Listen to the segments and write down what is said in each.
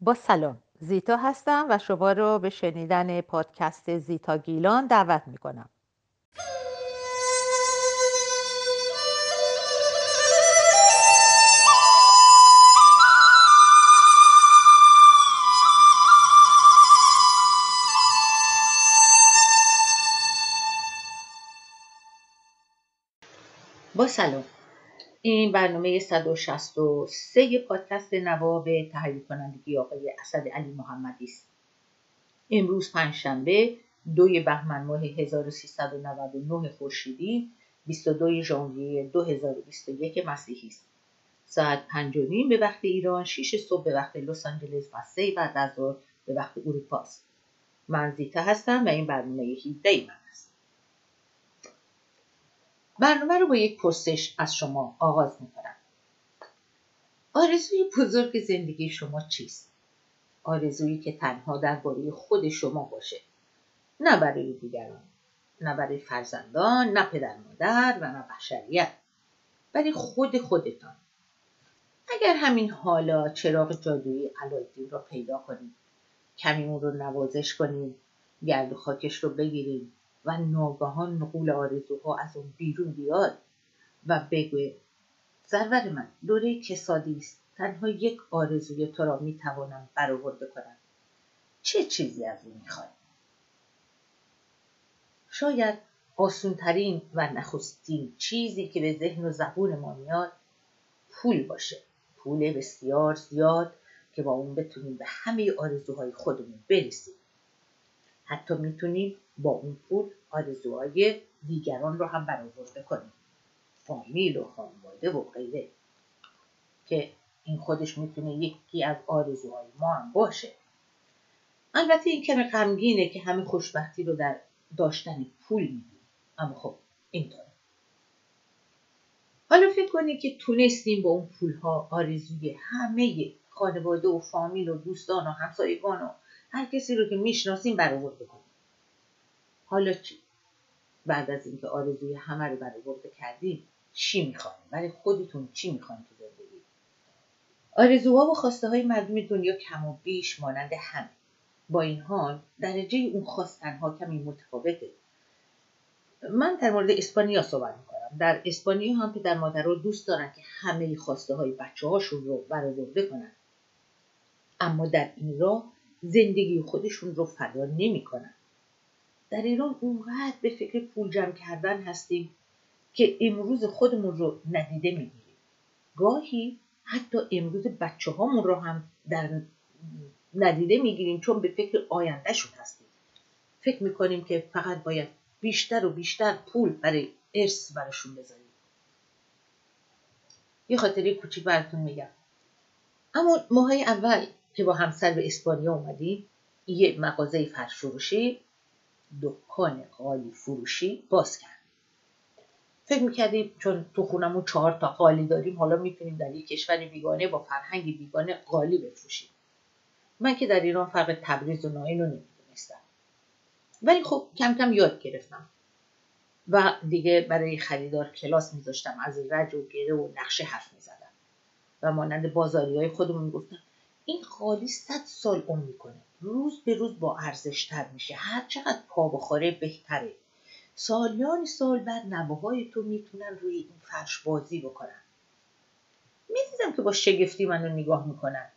با سلام زیتا هستم و شما رو به شنیدن پادکست زیتا گیلان دعوت می کنم. با سلام این برنامه 163 پادکست نواب تهیه کنندگی آقای اسد علی محمدی است. امروز پنجشنبه دوی بهمن ماه 1399 خورشیدی 22 ژانویه 2021 مسیحی است. ساعت پنج به وقت ایران 6 صبح به وقت لس آنجلس و 3 بعد از ظهر به وقت اروپا است. من زیتا هستم و این برنامه 17 من است. برنامه رو با یک پرسش از شما آغاز می‌کنم. آرزوی بزرگ زندگی شما چیست؟ آرزویی که تنها درباره خود شما باشه. نه برای دیگران نه برای فرزندان نه پدر مادر و نه بشریت برای خود خودتان. اگر همین حالا چراغ جادویی علایالدین را پیدا کنید کمی اون رو نوازش کنید گرد خاکش رو بگیرید و ناگهان نقول آرزوها از اون بیرون بیاد و بگوه سرور من دوره کسادی است. تنها یک آرزوی تو را می‌توانم برآورده کنم. چه چیزی از او می‌خوای؟ شاید آسونترین و نخستین چیزی که به ذهن و زبون ما میاد پول باشه. پول بسیار زیاد که با اون بتونیم به همه آرزوهای خودمون برسیم. حتی می‌تونیم با اون پول آرزوهای دیگران رو هم برآورده کنیم. فامیل و خانواده و غیره. که این خودش می‌تونه یکی از آرزوهای ما هم باشه. البته این کمی غمگینه که همه خوشبختی رو در داشتن پول میدیم اما خب اینطوره حالا فکر کنید که تونستیم با اون پولها آرزوی همه خانواده و فامیل و دوستان و همسایگان و هر کسی رو که می‌شناسیم برآورده کنیم. حالا چی؟ بعد از اینکه آرزوی همه رو برآورده کردیم چی می‌خوایم؟ برای خودتون چی می‌خوایم تو زندگی؟ آرزوها و خواسته های مردم دنیا کم و بیش مانند هم با این حال درجه اون خواستن کمی متفاوته. من در مورد اسپانیا صحبت می‌کنم. در اسپانیا هم پدر مادرها دوست دارن که همه خواسته های بچه هاشون رو برآورده کنن. اما در این راه زندگی خودشون رو فدا نمی‌کنن. در ایران اونقدر به فکر پول جمع کردن هستیم که امروز خودمون رو ندیده می‌گیریم. گاهی حتی امروز بچه هامون رو هم در ندیده می‌گیریم چون به فکر آیندهشون هستیم. فکر می‌کنیم که فقط باید بیشتر و بیشتر پول برای ارث براشون بذاریم. یه خاطری کوچیک براتون میگم. اما ماهای اول که با همسر به اسپانیا اومدیم یه مغازه فرشوروشی دکان قالی فروشی باز کرد فکر می‌کردیم چون تو خونمون چهار تا قالی داریم حالا می‌تونیم در یک کشور بیگانه با فرهنگ بیگانه قالی بفروشیم. من که در ایران فرق تبریز و ناین رو نمی‌دونستم. ولی خب کم کم یاد گرفتم. و دیگه برای خریدار کلاس میذاشتم از رج و گره و نقشه حرف می‌زدم. و مانند بازاری های خودمون گفتم این قالی صد سال عمر می‌کنه. روز به روز با ارزشتر میشه. هر چقدر پا بخوره بهتره. سالیان سال بعد نبوهای تو می‌تونن روی این فرش بازی بکنن. می‌دیدم که با شگفتی منو نگاه می‌کنن.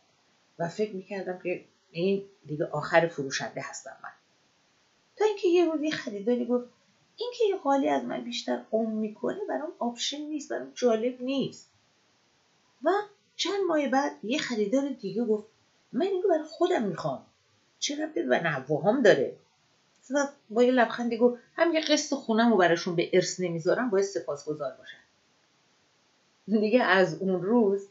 و فکر می‌کردم که این دیگه آخر فروشنده هستم من. تا اینکه یه روزی خریداری گفت اینکه یه قالی از من بیشتر عمر می‌کنه برام آپشن نیست برام جالب نیست. و چند ماه بعد یه خریدار دیگه گفت من اینو برای خودم می‌خوام. چه ربطی و نواهام داره؟ با یه لبخندی گفت هم یه قسط خونم رو براشون به ارث نمی‌ذارم باید سپاسگزار باشن. دیگه از اون روز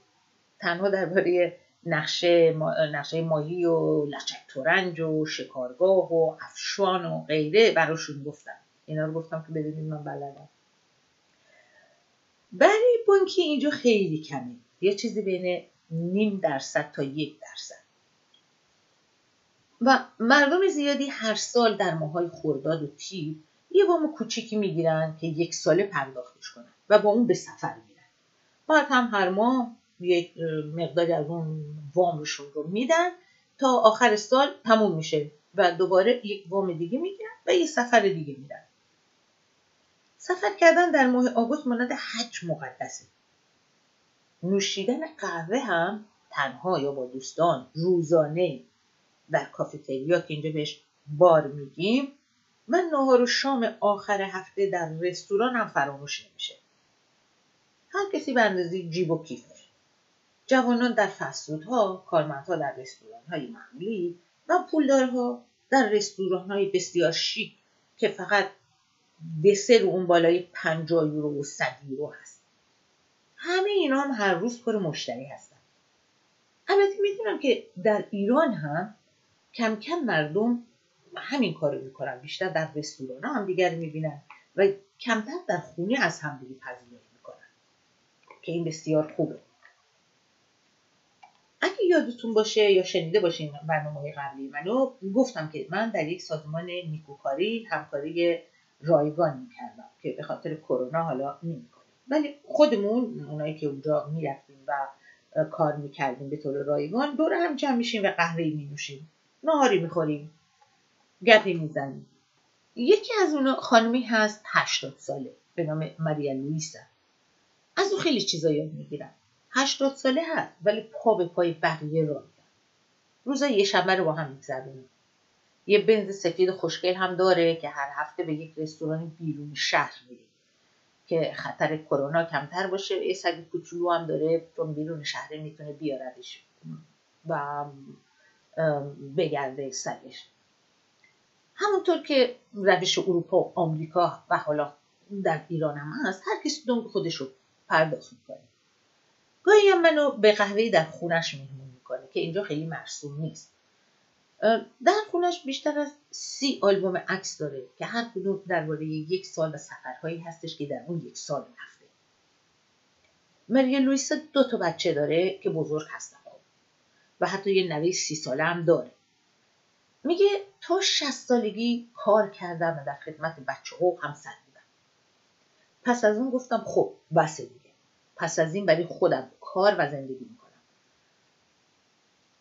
تنها درباره نقشه, نقشه ماهی و لچک تورنج و شکارگاه و افشان و غیره براشون گفتم. اینا رو گفتم که بدونید من بلدم. برای بانکی اینجا خیلی کمه. یه چیزی بین نیم درصد تا یک درصد. و مردم زیادی هر سال در ماهای خورداد و تیر یه وام کوچیکی می‌گیرن که یک ساله پرداختش کنن و با اون به سفر میرن. بعد هم هر ماه یک مقداری از اون وامشون رو میدن تا آخر سال تموم میشه و دوباره یک وام دیگه می‌گیرن و یه سفر دیگه میرن. سفر کردن در ماه آگوست مانند حج مقدسه. نوشیدن قهوه هم تنها یا با دوستان روزانه در کافتریا که اینجا بهش بار میگیم من نهار و شام آخر هفته در رستوران هم فراموش نمیشه. هر کسی به اندازه جیب و کیف. جوانان در فسودها کارمندها در رستوران های معمولی و پولدارها در رستوران های بسیار شیک که فقط دسر اون بالای 50 یورو و 100 یورو هست. همه اینا هم هر روز پر مشتری هستن. البته می‌دونم که در ایران هم کم کم مردم همین کارو می‌کنن بیشتر در رستوران هم دیگر می‌بینن و کمتر در خونه از همدیگه پذیرایی می‌کنن که این بسیار خوبه. اگه یادتون باشه یا شنیده باشین برنامه قبلی منو گفتم که من در یک سازمان نیکوکاری همکاری رایگان می‌کردم که به خاطر کرونا حالا نمی‌کنیم. ولی خودمون اونایی که اونجا می‌رفتیم و کار می‌کردیم به طور رایگان دور هم جمع میشیم و قهوه می نوشیم نهاری می‌خوریم. گپی می‌زنیم. یکی از اونا خانمی هست هشتاد ساله به نام ماریا لویسا از او خیلی چیزا یاد می‌گیرم. هشتاد ساله هست ولی پا به پای بقیه را روزای یه شنبه رو با هم میگذرونیم. یه بنز سفید خوشگل هم داره که هر هفته به یک رستوران بیرون شهر میریم. که خطر کرونا کمتر باشه یه سگ کوچولو هم داره چون بیرون شهر می‌تونه بیاردش. و بگرده سگش همونطور که روش اروپا و آمریکا و حالا در ایران هم هست هر کسی دنگ خودش رو پرداخت می‌کنه. گاهی هم منو به قهوه در خونش مهمون می‌کنه که اینجا خیلی مرسوم نیست. در خونش بیشتر از سی آلبوم عکس داره که هر کدوم درباره یک سال و سفرهایی هستش که در اون یک سال رفته. مریا لویسا دو تا بچه داره که بزرگ هستن. و حتی یه نوه سی ساله هم داره. میگه تا شست سالگی کار کردم و در خدمت بچه ها و همسر بودم. پس از اون گفتم خب بسه دیگه. پس از این برای خودم کار و زندگی می‌کنم.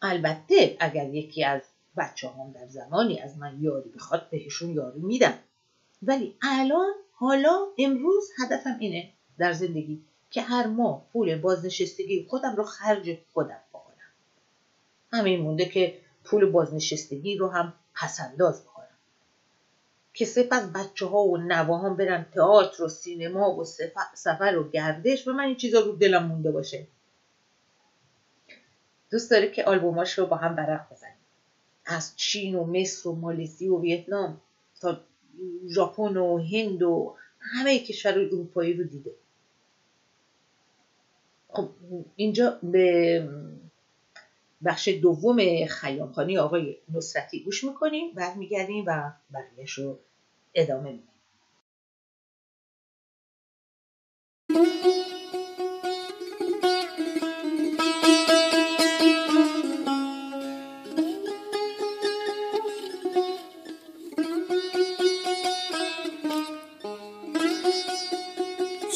البته اگر یکی از بچه هم در زمانی از من یاری بخواد بهشون یاری میدم. ولی الان حالا امروز هدفم اینه در زندگی که هر ماه پول بازنشستگی خودم رو خرج خودم همین مونده که پول بازنشستگی رو هم پسنداز بکنم که سپس بچه ها و نواهان برن تئاتر و سینما و سفر و گردش و من این چیزا رو دلم مونده باشه. دوست داره که آلبوماش رو با هم برق بزنیم. از چین و مصر و مالزی و ویتنام تا ژاپن و هند و همه کشور اروپایی رو دیده. خب اینجا به بخش دوم خیامخانی آقای نصرتی گوش می‌کنیم برمیگردیم و بقیهش رو ادامه میدیم.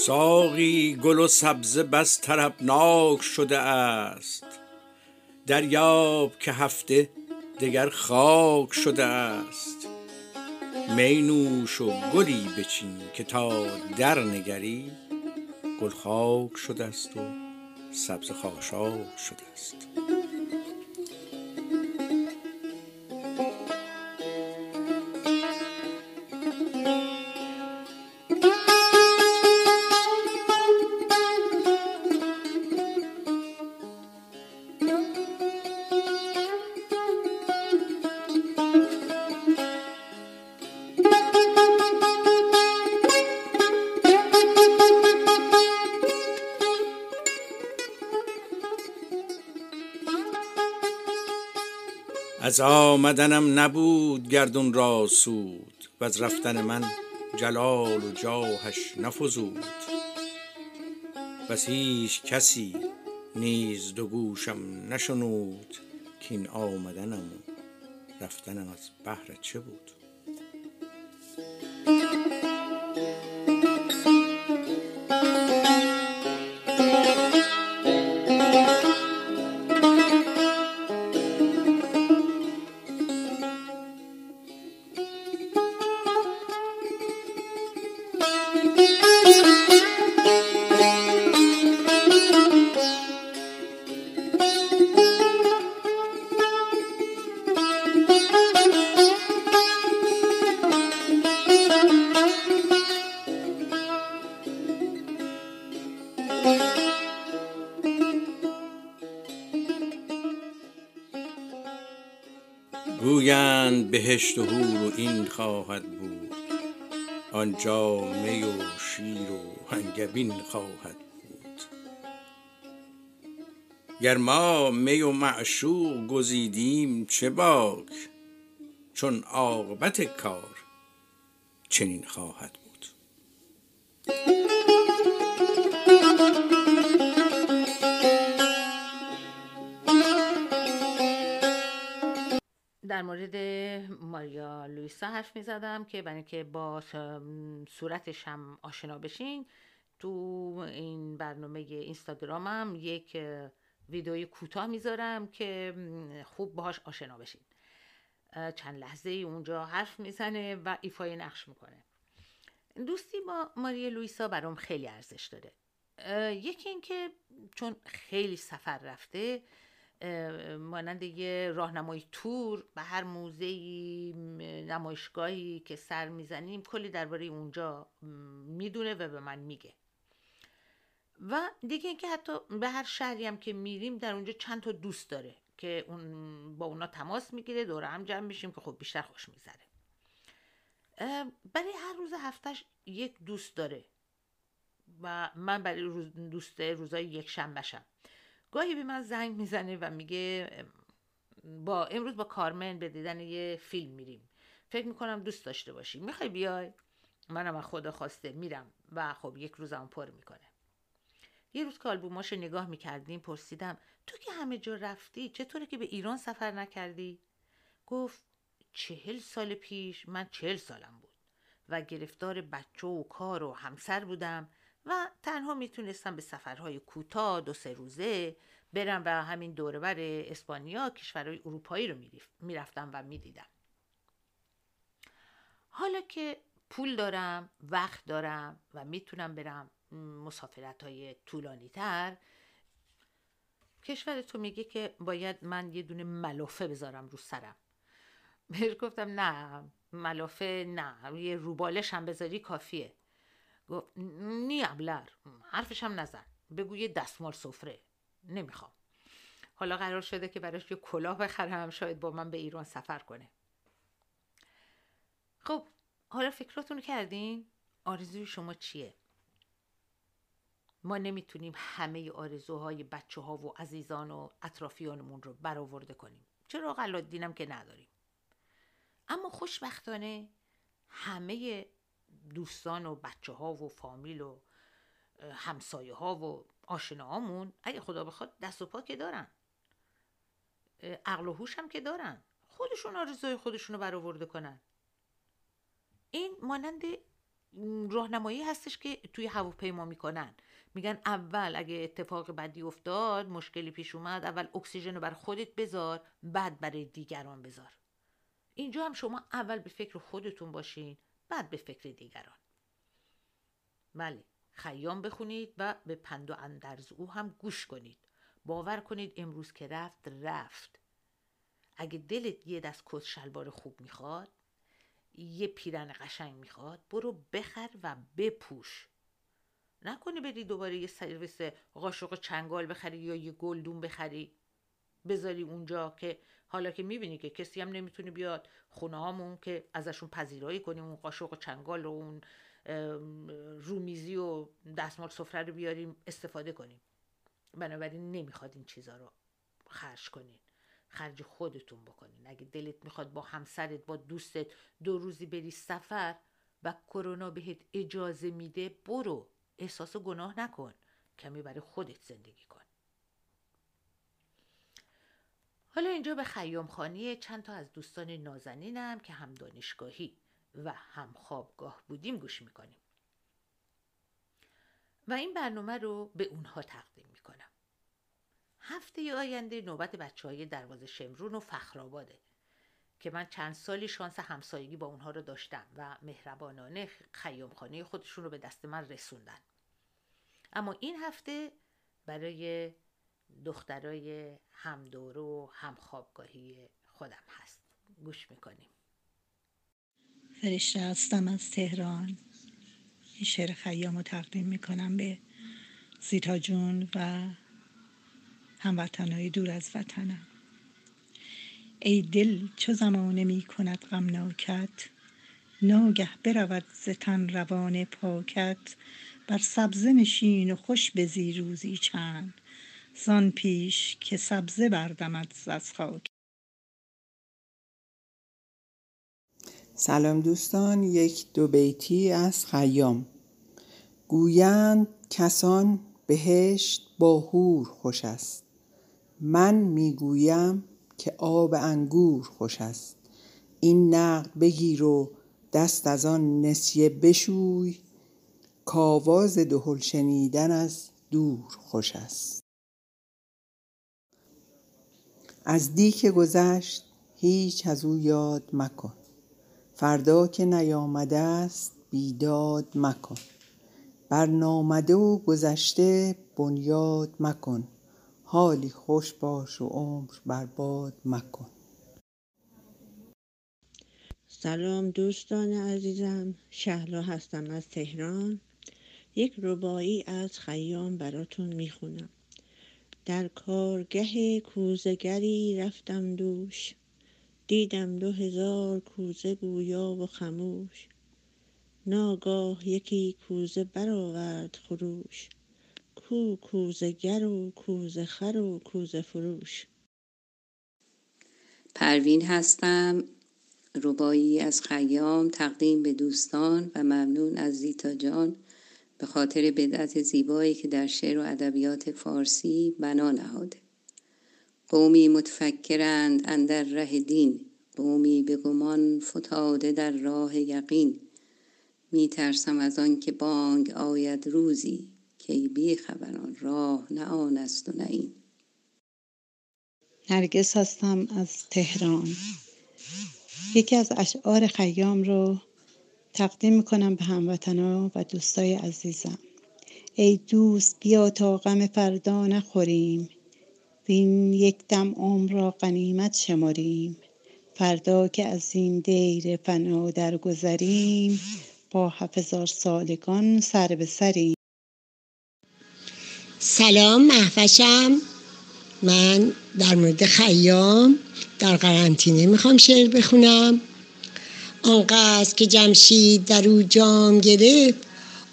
ساقی گل و سبزه بس طربناک شده است. دریاب که هفته دگر خاک شده است. می نوش و گلی بچین که تا در نگری. گل خاک شده است و سبز خاشاک شده است. از آمدنم نبود گردون را سود و از رفتن من جلال و جاهش نفزود. بس هیچ کسی نیز دو گوشم نشنود که این آمدنم و رفتنم از بهر چه بود. گویند بهشت و حور و این خواهد بود. آنجا می و شیر و انگبین خواهد بود. گر ما می و معشوق گزیدیم چه باک؟ چون عاقبت کار چنین خواهد بود. در مورد ماریا لویسا حرف می زدم که برای اینکه با صورتش هم آشنا بشین تو این برنامه اینستاگرامم یک ویدئوی کوتاه می‌ذارم که خوب باهاش آشنا بشین. چند لحظه ای اونجا حرف می‌زنه و ایفای نقش می‌کنه. دوستی با ماریا لویسا برام خیلی ارزش داره. یکی اینکه چون خیلی سفر رفته مانند یه راهنمای تور به هر موزه نمایشگاهی که سر می‌زنیم کلی درباره اونجا می‌دونه و به من میگه. و دیگه اینکه حتی به هر شهری هم که میریم در اونجا چند تا دوست داره که اون با اونا تماس می‌گیره دوره هم جمع میشیم که خب بیشتر خوش می‌ذاره برای هر روز هفتش یک دوست داره و من برای روز دوست روزای یک شنبهشم. گاهی به من زنگ می‌زنه و میگه با امروز با کارمن به دیدن یه فیلم میریم. فکر می‌کنم دوست داشته باشی. می‌خوای بیای؟ منم از خدا خواسته میرم و خب یک روزم پر می‌کنه. یه روز که آلبوماش نگاه می‌کردیم پرسیدم تو که همه جا رفتی چطوره که به ایران سفر نکردی؟ گفت چهل سال پیش من چهل سالم بود و گرفتار بچه و کار و همسر بودم و تنها می‌تونستم به سفرهای کوتاه دو سه روزه برم و همین دوربر اسپانیا کشورهای اروپایی رو می‌رفتم و می‌دیدم. حالا که پول دارم وقت دارم و می‌تونم برم مسافرت های طولانی تر کشور تو میگه که باید من یه دونه ملافه بذارم رو سرم. بهش گفتم نه ملافه نه یه روبالش هم بذاری کافیه. گفت نی ابلر حرفش هم نزن. بگو یه دستمال سفره. نمی‌خوام. حالا قرار شده که براش یه کلاه بخرم شاید با من به ایران سفر کنه. خب حالا فکراتون کردین؟ آرزوی شما چیه؟ ما نمی‌تونیم همه آرزوهای بچه ها و عزیزان و اطرافیانمون رو برآورده کنیم. چرا قلادینم که نداریم؟ اما خوشبختانه همه دوستان و بچه ها و فامیل و همسایه ها و آشناهامون اگه خدا بخواد دست و پا که دارن. عقل و هوش هم که دارن. خودشون آرزوی خودشون رو برآورده کنن. این مانند راهنمایی هستش که توی هواپیما می‌کنن. میگن اول اگه اتفاق بدی افتاد مشکلی پیش اومد اول اکسیژن رو بر خودت بذار بعد برای دیگران بذار. اینجا هم شما اول به فکر خودتون باشین. بعد به فکر دیگران. بله خیام بخونید و به پند و اندرز او هم گوش کنید. باور کنید امروز که رفت رفت. اگه دلت یه دست کت شلوار خوب می‌خواد یه پیرن قشنگ می‌خواد برو بخر و بپوش. نکنی بری دوباره یه سرویس قاشق چنگال بخری یا یه گلدون بخری. بذاری اونجا که حالا که می‌بینی که کسی هم نمی‌تونه بیاد خونه هامون که ازشون پذیرایی کنیم اون قاشق و چنگال و اون رومیزی و دستمال سفره رو بیاریم استفاده کنیم. بنابراین نمی‌خواد این چیزا رو خرج کنین. خرج خودتون بکنین. اگه دلت می‌خواد با همسرت با دوستت دو روزی بری سفر و کرونا بهت اجازه میده برو. احساس گناه نکن. کمی برای خودت زندگی کن. حالا اینجا به خیام خانی چند تا از دوستان نازنینم که هم دانشگاهی و هم خوابگاه بودیم گوش می‌کنیم. و این برنامه رو به اونها تقدیم می‌کنم. هفته آینده نوبت بچه های دروازه شمرون و فخرآباده که من چند سالی شانس همسایگی با اونها رو داشتم و مهربانانه خیامخانه خودشون رو به دست من رسوندن. اما این هفته برای دخترای همدوره و همخوابگاهی خودم هست. گوش می‌کنیم. فرشته هستم از تهران. این شعر خیام رو تقدیم می‌کنم به زیتا جون و هموطنهای دور از وطنم. ای دل چو زمانه می کند غمناکت ناگه برود ز تن روان پاکت بر سبزه نشین و خوش بزی روزی چند. زان پیش که سبزه بردمد از خاک. سلام دوستان یک دو بیتی از خیام. گویند کسان بهشت با حور خوش است. من می‌گویم که آب انگور خوش است. این نقد بگیر و دست از آن نسیه بشوی. کآواز دهل شنیدن از دور خوش است. از دی که گذشت هیچ از او یاد مکن. فردا که نیامده است بیداد مکن. بر نامده و گذشته بنیاد مکن. حالی خوش باش و عمر برباد مکن. سلام دوستان عزیزم. شهلا هستم از تهران. یک ربایی از خیام براتون می‌خونم. در کارگه کوزگری رفتم دوش. دیدم دو هزار کوزه گویا و خموش. ناگاه یکی کوزه برآورد خروش. کو کوزه گر و کوزه خر و کوزه فروش. پروین هستم. ربایی از خیام تقدیم به دوستان و ممنون از زیتا جان. به خاطر بدعت زیبایی که در شعر و ادبیات فارسی بنا نهاده. قومی متفکرند اندر ره دین قومی به گمان فتاده در راه یقین. می ترسم از آن که بانگ آید روزی کی بی خبران راه نه آن است و نه این. نرگس هستم از تهران. یکی از اشعار خیام رو تقدیم می‌کنم به هموطنا و دوستای عزیزم. ای دوست بیا تا غم فردا نخوریم. وین یک دم عمر را غنیمت شمریم. فردا که از این دیر فنا درگذریم با هفت سالگان سر به سریم. سلام محوشم من در مورد خیام در قرنطینه می‌خوام شعر بخونم. آنقدر که جمشید در او جام گرفت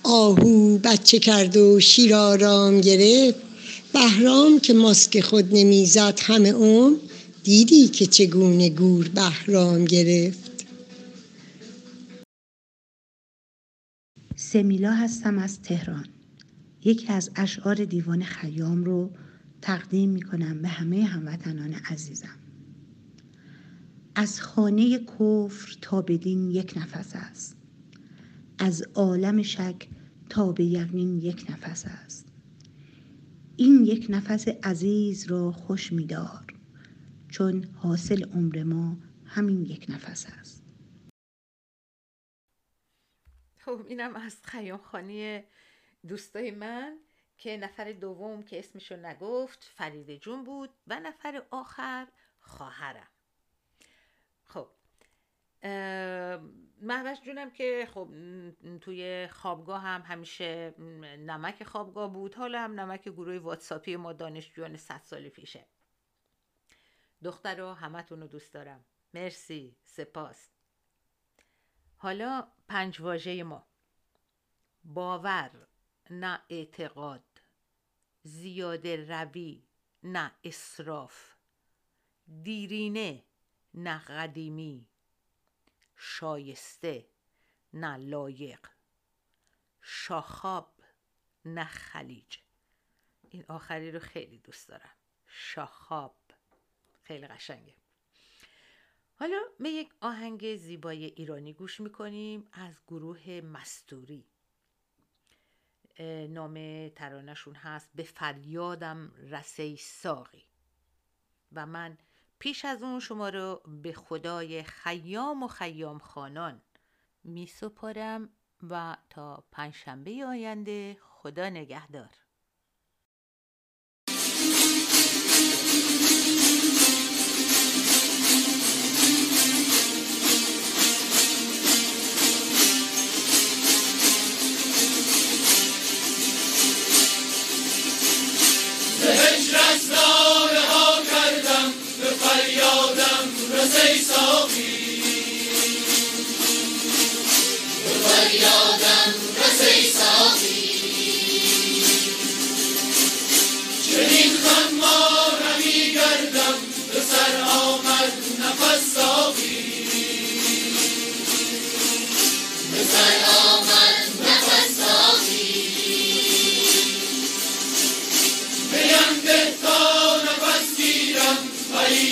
آهو بچه کرد و شیر آرام گرفت. بهرام که ماسک خود نمی‌زد همه عمر دیدی که چگونه گور بهرام گرفت. سمیلا هستم از تهران. یکی از اشعار دیوان خیام رو تقدیم می کنم به همه هموطنان عزیزم. از خانه کفر تا به دین یک نفس است. از عالم شک تا به یقین یک نفس است. این یک نفس عزیز را خوش میدار چون حاصل عمر ما همین یک نفس است. خب اینم از خیام خانی دوستای من که نفر دوم که اسمشو نگفت فرید جون بود و نفر آخر خواهرم. محوش جونم که خب توی خوابگاه هم همیشه نمک خوابگاه بود. حالا هم نمک گروه واتساپی ما دانشجویان صد سال پیشه. دختر رو همتون رو دوست دارم. مرسی. سپاس. حالا پنج واژه ما. باور نه اعتقاد. زیاده روی نه اصراف دیرینه نه قدیمی. شایسته نه لایق. شاخاب نه خلیج. این آخری رو خیلی دوست دارم. شاخاب. خیلی قشنگه. حالا به یک آهنگ زیبای ایرانی گوش می‌کنیم از گروه مستوری. نام ترانشون هست به فریادم رسی ساقی و من پیش از اون شما رو به خدای خیام و خیام خانان می سپارم و تا پنجشنبه آینده خدا نگهدار.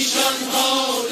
Nation, oh